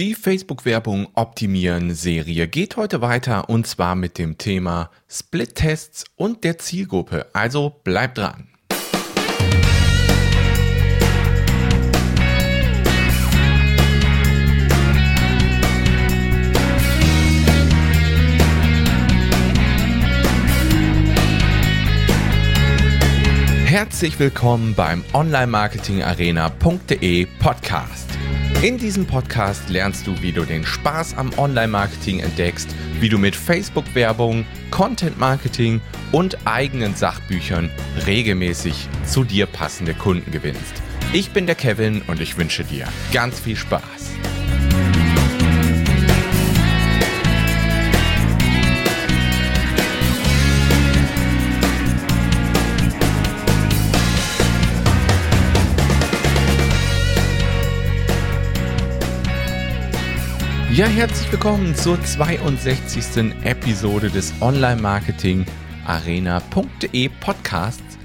Die Facebook-Werbung optimieren Serie geht heute weiter und zwar mit dem Thema Split-Tests und der Zielgruppe. Also bleibt dran. Herzlich willkommen beim Online-Marketing-Arena.de Podcast. In diesem Podcast lernst du, wie du den Spaß am Online-Marketing entdeckst, wie du mit Facebook-Werbung, Content-Marketing und eigenen Sachbüchern regelmäßig zu dir passende Kunden gewinnst. Ich bin der Kevin und ich wünsche dir ganz viel Spaß. Ja, herzlich willkommen zur 62. Episode des Online-Marketing Arena.de Podcasts.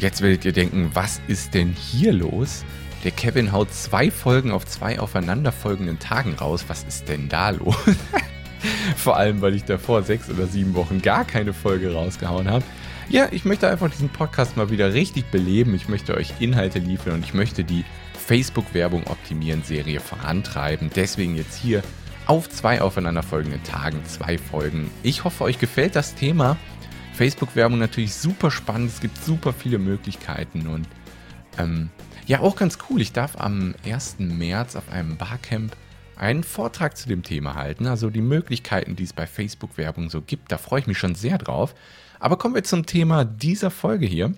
Jetzt werdet ihr denken, was ist denn hier los? Der Kevin haut zwei Folgen auf zwei aufeinanderfolgenden Tagen raus. Was ist denn da los? Vor allem, weil ich davor sechs oder sieben Wochen gar keine Folge rausgehauen habe. Ja, ich möchte einfach diesen Podcast mal wieder richtig beleben. Ich möchte euch Inhalte liefern und ich möchte die Facebook-Werbung optimieren Serie vorantreiben. Deswegen jetzt hier auf zwei aufeinanderfolgenden Tagen zwei Folgen. Ich hoffe, euch gefällt das Thema. Facebook-Werbung natürlich super spannend. Es gibt super viele Möglichkeiten und ähm, ja, auch ganz cool. Ich darf am 1. März auf einem Barcamp einen Vortrag zu dem Thema halten. Also die Möglichkeiten, die es bei Facebook-Werbung so gibt. Da freue ich mich schon sehr drauf. Aber kommen wir zum Thema dieser Folge hier.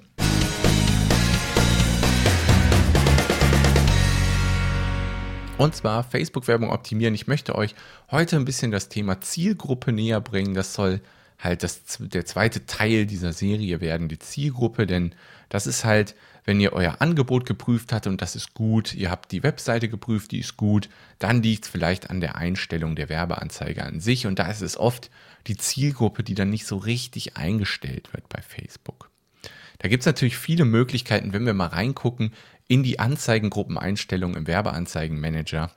Und zwar Facebook-Werbung optimieren. Ich möchte euch heute ein bisschen das Thema Zielgruppe näher bringen. Das soll halt das, der zweite Teil dieser Serie werden, die Zielgruppe, denn das ist halt, wenn ihr euer Angebot geprüft habt und das ist gut, ihr habt die Webseite geprüft, die ist gut, dann liegt es vielleicht an der Einstellung der Werbeanzeige an sich und da ist es oft die Zielgruppe, die dann nicht so richtig eingestellt wird bei Facebook. Da gibt es natürlich viele Möglichkeiten, wenn wir mal reingucken in die Anzeigengruppeneinstellung im Werbeanzeigenmanager.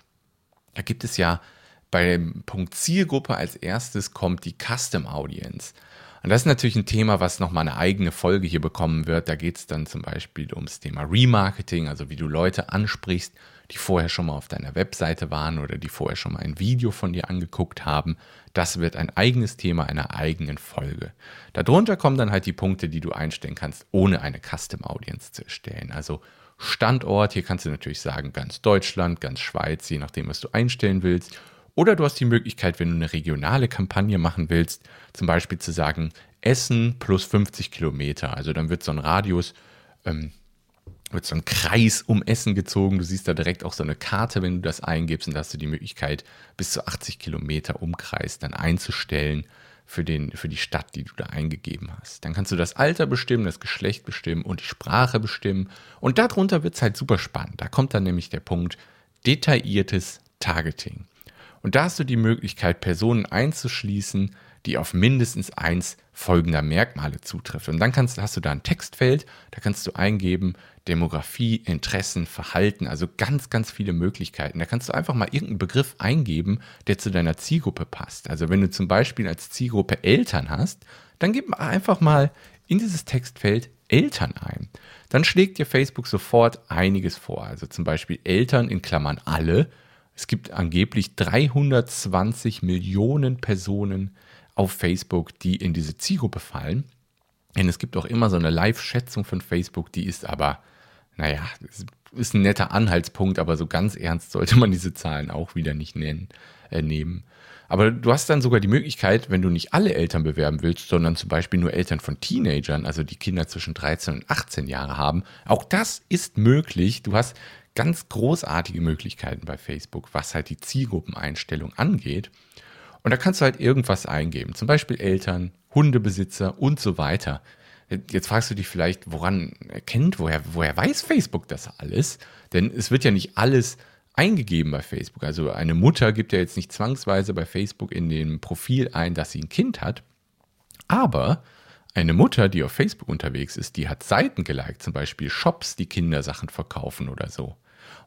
Da gibt es ja bei dem Punkt Zielgruppe als erstes kommt die Custom Audience. Und das ist natürlich ein Thema, was nochmal eine eigene Folge hier bekommen wird. Da geht es dann zum Beispiel ums Thema Remarketing, also wie du Leute ansprichst, die vorher schon mal auf deiner Webseite waren oder die vorher schon mal ein Video von dir angeguckt haben. Das wird ein eigenes Thema einer eigenen Folge. Darunter kommen dann halt die Punkte, die du einstellen kannst, ohne eine Custom Audience zu erstellen. Also Standort. Hier kannst du natürlich sagen, ganz Deutschland, ganz Schweiz, je nachdem, was du einstellen willst. Oder du hast die Möglichkeit, wenn du eine regionale Kampagne machen willst, zum Beispiel zu sagen, Essen plus 50 Kilometer. Also dann wird so ein Radius, ähm, wird so ein Kreis um Essen gezogen. Du siehst da direkt auch so eine Karte, wenn du das eingibst. Und da hast du die Möglichkeit, bis zu 80 Kilometer Umkreis dann einzustellen für, den, für die Stadt, die du da eingegeben hast. Dann kannst du das Alter bestimmen, das Geschlecht bestimmen und die Sprache bestimmen. Und darunter wird es halt super spannend. Da kommt dann nämlich der Punkt detailliertes Targeting. Und da hast du die Möglichkeit, Personen einzuschließen, die auf mindestens eins folgender Merkmale zutreffen. Und dann kannst, hast du da ein Textfeld, da kannst du eingeben, Demografie, Interessen, Verhalten, also ganz, ganz viele Möglichkeiten. Da kannst du einfach mal irgendeinen Begriff eingeben, der zu deiner Zielgruppe passt. Also wenn du zum Beispiel als Zielgruppe Eltern hast, dann gib einfach mal in dieses Textfeld Eltern ein. Dann schlägt dir Facebook sofort einiges vor. Also zum Beispiel Eltern in Klammern alle. Es gibt angeblich 320 Millionen Personen auf Facebook, die in diese Zielgruppe fallen. Denn es gibt auch immer so eine Live-Schätzung von Facebook, die ist aber naja, ist ein netter Anhaltspunkt, aber so ganz ernst sollte man diese Zahlen auch wieder nicht nennen, äh, nehmen. Aber du hast dann sogar die Möglichkeit, wenn du nicht alle Eltern bewerben willst, sondern zum Beispiel nur Eltern von Teenagern, also die Kinder zwischen 13 und 18 Jahre haben, auch das ist möglich. Du hast ganz großartige Möglichkeiten bei Facebook, was halt die Zielgruppeneinstellung angeht. Und da kannst du halt irgendwas eingeben, zum Beispiel Eltern, Hundebesitzer und so weiter. Jetzt fragst du dich vielleicht, woran erkennt, woher, woher weiß Facebook das alles? Denn es wird ja nicht alles eingegeben bei Facebook. Also eine Mutter gibt ja jetzt nicht zwangsweise bei Facebook in dem Profil ein, dass sie ein Kind hat. Aber eine Mutter, die auf Facebook unterwegs ist, die hat Seiten geliked, zum Beispiel Shops, die Kindersachen verkaufen oder so.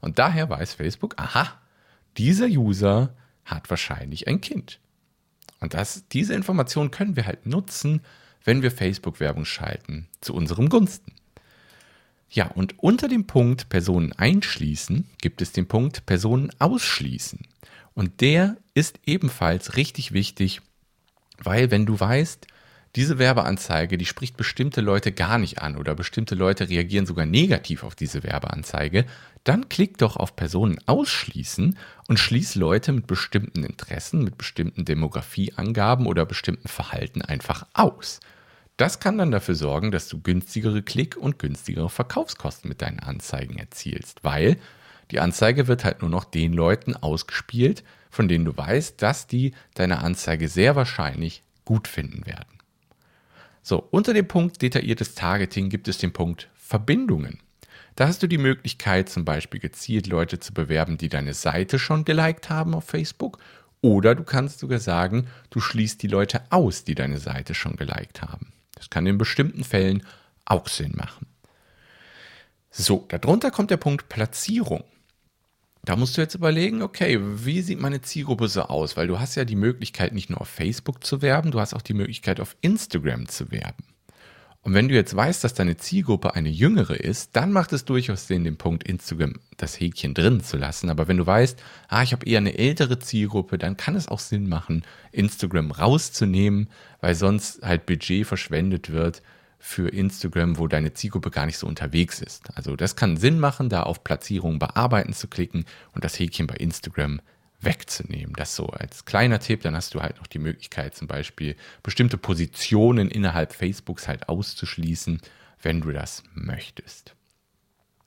Und daher weiß Facebook, aha, dieser User hat wahrscheinlich ein Kind. Und das, diese Information können wir halt nutzen, wenn wir Facebook-Werbung schalten, zu unserem Gunsten. Ja, und unter dem Punkt Personen einschließen gibt es den Punkt Personen ausschließen. Und der ist ebenfalls richtig wichtig, weil wenn du weißt, diese Werbeanzeige, die spricht bestimmte Leute gar nicht an oder bestimmte Leute reagieren sogar negativ auf diese Werbeanzeige, dann klick doch auf Personen ausschließen und schließ Leute mit bestimmten Interessen, mit bestimmten Demografieangaben oder bestimmten Verhalten einfach aus. Das kann dann dafür sorgen, dass du günstigere Klick- und günstigere Verkaufskosten mit deinen Anzeigen erzielst, weil die Anzeige wird halt nur noch den Leuten ausgespielt, von denen du weißt, dass die deine Anzeige sehr wahrscheinlich gut finden werden. So, unter dem Punkt detailliertes Targeting gibt es den Punkt Verbindungen. Da hast du die Möglichkeit, zum Beispiel gezielt Leute zu bewerben, die deine Seite schon geliked haben auf Facebook. Oder du kannst sogar sagen, du schließt die Leute aus, die deine Seite schon geliked haben. Das kann in bestimmten Fällen auch Sinn machen. So, darunter kommt der Punkt Platzierung. Da musst du jetzt überlegen, okay, wie sieht meine Zielgruppe so aus? Weil du hast ja die Möglichkeit, nicht nur auf Facebook zu werben, du hast auch die Möglichkeit, auf Instagram zu werben. Und wenn du jetzt weißt, dass deine Zielgruppe eine jüngere ist, dann macht es durchaus Sinn, den Punkt Instagram das Häkchen drin zu lassen. Aber wenn du weißt, ah, ich habe eher eine ältere Zielgruppe, dann kann es auch Sinn machen, Instagram rauszunehmen, weil sonst halt Budget verschwendet wird für Instagram, wo deine Zielgruppe gar nicht so unterwegs ist. Also das kann Sinn machen, da auf Platzierung bearbeiten zu klicken und das Häkchen bei Instagram wegzunehmen. Das so als kleiner Tipp. Dann hast du halt noch die Möglichkeit, zum Beispiel bestimmte Positionen innerhalb Facebooks halt auszuschließen, wenn du das möchtest.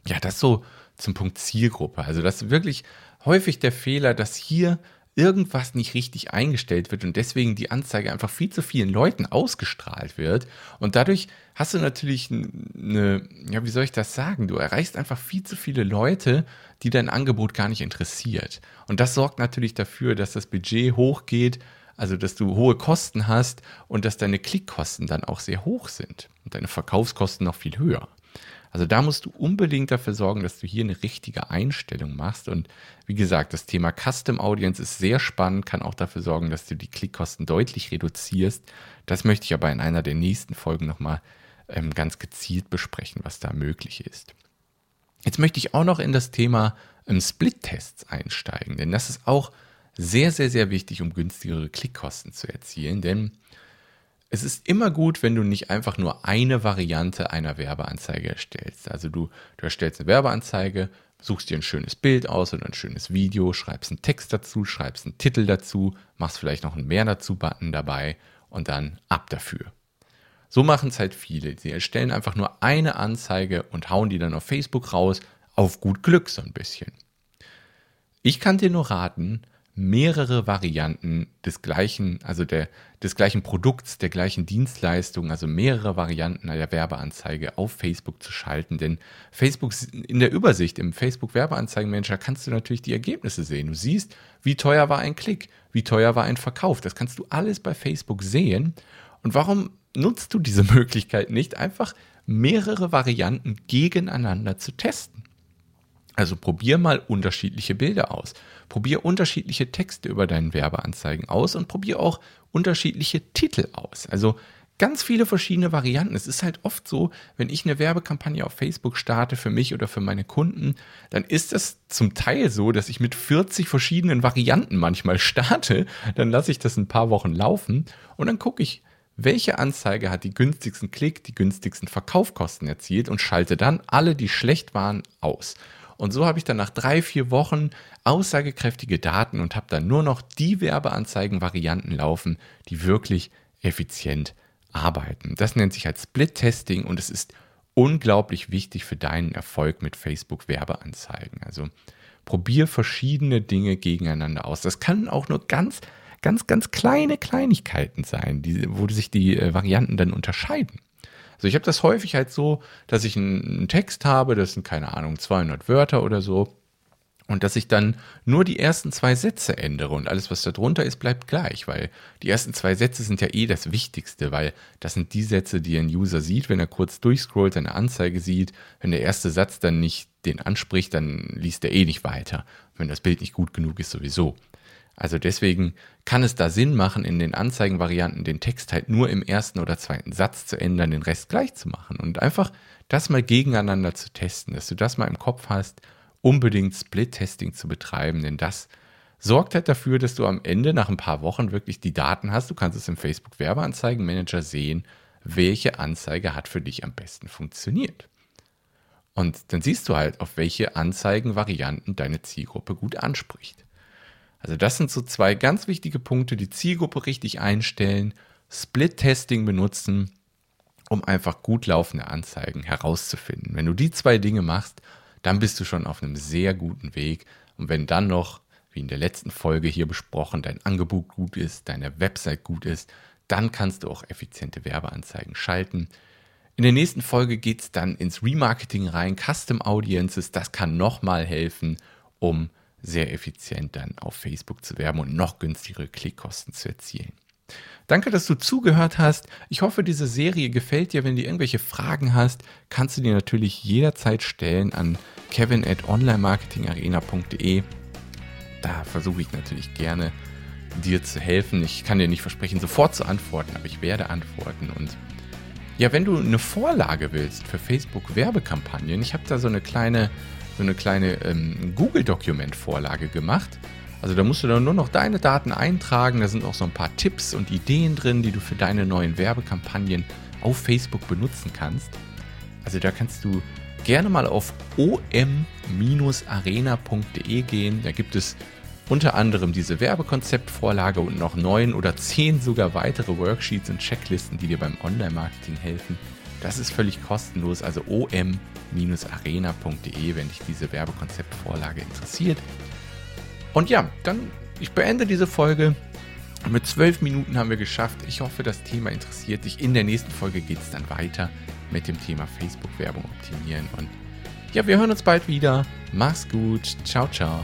Ja, das so zum Punkt Zielgruppe. Also das ist wirklich häufig der Fehler, dass hier irgendwas nicht richtig eingestellt wird und deswegen die Anzeige einfach viel zu vielen Leuten ausgestrahlt wird. Und dadurch hast du natürlich eine, ja, wie soll ich das sagen? Du erreichst einfach viel zu viele Leute, die dein Angebot gar nicht interessiert. Und das sorgt natürlich dafür, dass das Budget hochgeht, also dass du hohe Kosten hast und dass deine Klickkosten dann auch sehr hoch sind und deine Verkaufskosten noch viel höher. Also da musst du unbedingt dafür sorgen, dass du hier eine richtige Einstellung machst. Und wie gesagt, das Thema Custom Audience ist sehr spannend, kann auch dafür sorgen, dass du die Klickkosten deutlich reduzierst. Das möchte ich aber in einer der nächsten Folgen nochmal ähm, ganz gezielt besprechen, was da möglich ist. Jetzt möchte ich auch noch in das Thema ähm, Split-Tests einsteigen, denn das ist auch sehr, sehr, sehr wichtig, um günstigere Klickkosten zu erzielen, denn es ist immer gut, wenn du nicht einfach nur eine Variante einer Werbeanzeige erstellst. Also du, du erstellst eine Werbeanzeige, suchst dir ein schönes Bild aus oder ein schönes Video, schreibst einen Text dazu, schreibst einen Titel dazu, machst vielleicht noch einen Mehr dazu Button dabei und dann ab dafür. So machen es halt viele. Sie erstellen einfach nur eine Anzeige und hauen die dann auf Facebook raus, auf gut Glück so ein bisschen. Ich kann dir nur raten, mehrere Varianten des gleichen, also der, des gleichen Produkts, der gleichen Dienstleistung, also mehrere Varianten der Werbeanzeige auf Facebook zu schalten. Denn Facebook in der Übersicht im Facebook Werbeanzeigenmanager kannst du natürlich die Ergebnisse sehen. Du siehst, wie teuer war ein Klick, wie teuer war ein Verkauf. Das kannst du alles bei Facebook sehen. Und warum nutzt du diese Möglichkeit nicht, einfach mehrere Varianten gegeneinander zu testen? Also probier mal unterschiedliche Bilder aus. Probier unterschiedliche Texte über deinen Werbeanzeigen aus und probier auch unterschiedliche Titel aus. Also ganz viele verschiedene Varianten. Es ist halt oft so, wenn ich eine Werbekampagne auf Facebook starte für mich oder für meine Kunden, dann ist das zum Teil so, dass ich mit 40 verschiedenen Varianten manchmal starte. Dann lasse ich das ein paar Wochen laufen und dann gucke ich, welche Anzeige hat die günstigsten Klick, die günstigsten Verkaufkosten erzielt und schalte dann alle, die schlecht waren, aus. Und so habe ich dann nach drei, vier Wochen aussagekräftige Daten und habe dann nur noch die Werbeanzeigen-Varianten laufen, die wirklich effizient arbeiten. Das nennt sich halt Split-Testing und es ist unglaublich wichtig für deinen Erfolg mit Facebook-Werbeanzeigen. Also probier verschiedene Dinge gegeneinander aus. Das kann auch nur ganz, ganz, ganz kleine Kleinigkeiten sein, die, wo sich die äh, Varianten dann unterscheiden. Also ich habe das häufig halt so, dass ich einen, Text habe, das sind keine Ahnung 200 Wörter oder so. und dass ich dann nur die ersten zwei Sätze ändere und alles, was da drunter ist, bleibt gleich, weil die ersten zwei Sätze sind ja eh das Wichtigste, weil das sind die Sätze, die ein User sieht, wenn er kurz durchscrollt, seine Anzeige sieht. Wenn der erste Satz dann nicht den anspricht, dann liest er eh nicht weiter. Wenn das Bild nicht gut genug ist, sowieso. Also deswegen kann es da Sinn machen, in den Anzeigenvarianten den Text halt nur im ersten oder zweiten Satz zu ändern, den Rest gleich zu machen und einfach das mal gegeneinander zu testen, dass du das mal im Kopf hast unbedingt Split-Testing zu betreiben, denn das sorgt halt dafür, dass du am Ende nach ein paar Wochen wirklich die Daten hast. Du kannst es im Facebook Werbeanzeigenmanager sehen, welche Anzeige hat für dich am besten funktioniert. Und dann siehst du halt, auf welche Anzeigenvarianten deine Zielgruppe gut anspricht. Also das sind so zwei ganz wichtige Punkte, die Zielgruppe richtig einstellen, Split-Testing benutzen, um einfach gut laufende Anzeigen herauszufinden. Wenn du die zwei Dinge machst, dann bist du schon auf einem sehr guten Weg. Und wenn dann noch, wie in der letzten Folge hier besprochen, dein Angebot gut ist, deine Website gut ist, dann kannst du auch effiziente Werbeanzeigen schalten. In der nächsten Folge geht es dann ins Remarketing rein, Custom Audiences, das kann nochmal helfen, um sehr effizient dann auf Facebook zu werben und noch günstigere Klickkosten zu erzielen. Danke, dass du zugehört hast. Ich hoffe, diese Serie gefällt dir. Wenn du irgendwelche Fragen hast, kannst du dir natürlich jederzeit stellen an kevin at onlinemarketingarena.de. Da versuche ich natürlich gerne dir zu helfen. Ich kann dir nicht versprechen, sofort zu antworten, aber ich werde antworten. Und ja, wenn du eine Vorlage willst für Facebook-Werbekampagnen, ich habe da so eine kleine, so eine kleine ähm, Google-Dokument-Vorlage gemacht. Also da musst du dann nur noch deine Daten eintragen. Da sind auch so ein paar Tipps und Ideen drin, die du für deine neuen Werbekampagnen auf Facebook benutzen kannst. Also da kannst du gerne mal auf om-arena.de gehen. Da gibt es unter anderem diese Werbekonzeptvorlage und noch neun oder zehn sogar weitere Worksheets und Checklisten, die dir beim Online-Marketing helfen. Das ist völlig kostenlos, also om-arena.de, wenn dich diese Werbekonzeptvorlage interessiert. Und ja, dann, ich beende diese Folge. Mit zwölf Minuten haben wir geschafft. Ich hoffe, das Thema interessiert dich. In der nächsten Folge geht es dann weiter mit dem Thema Facebook-Werbung optimieren. Und ja, wir hören uns bald wieder. Mach's gut. Ciao, ciao.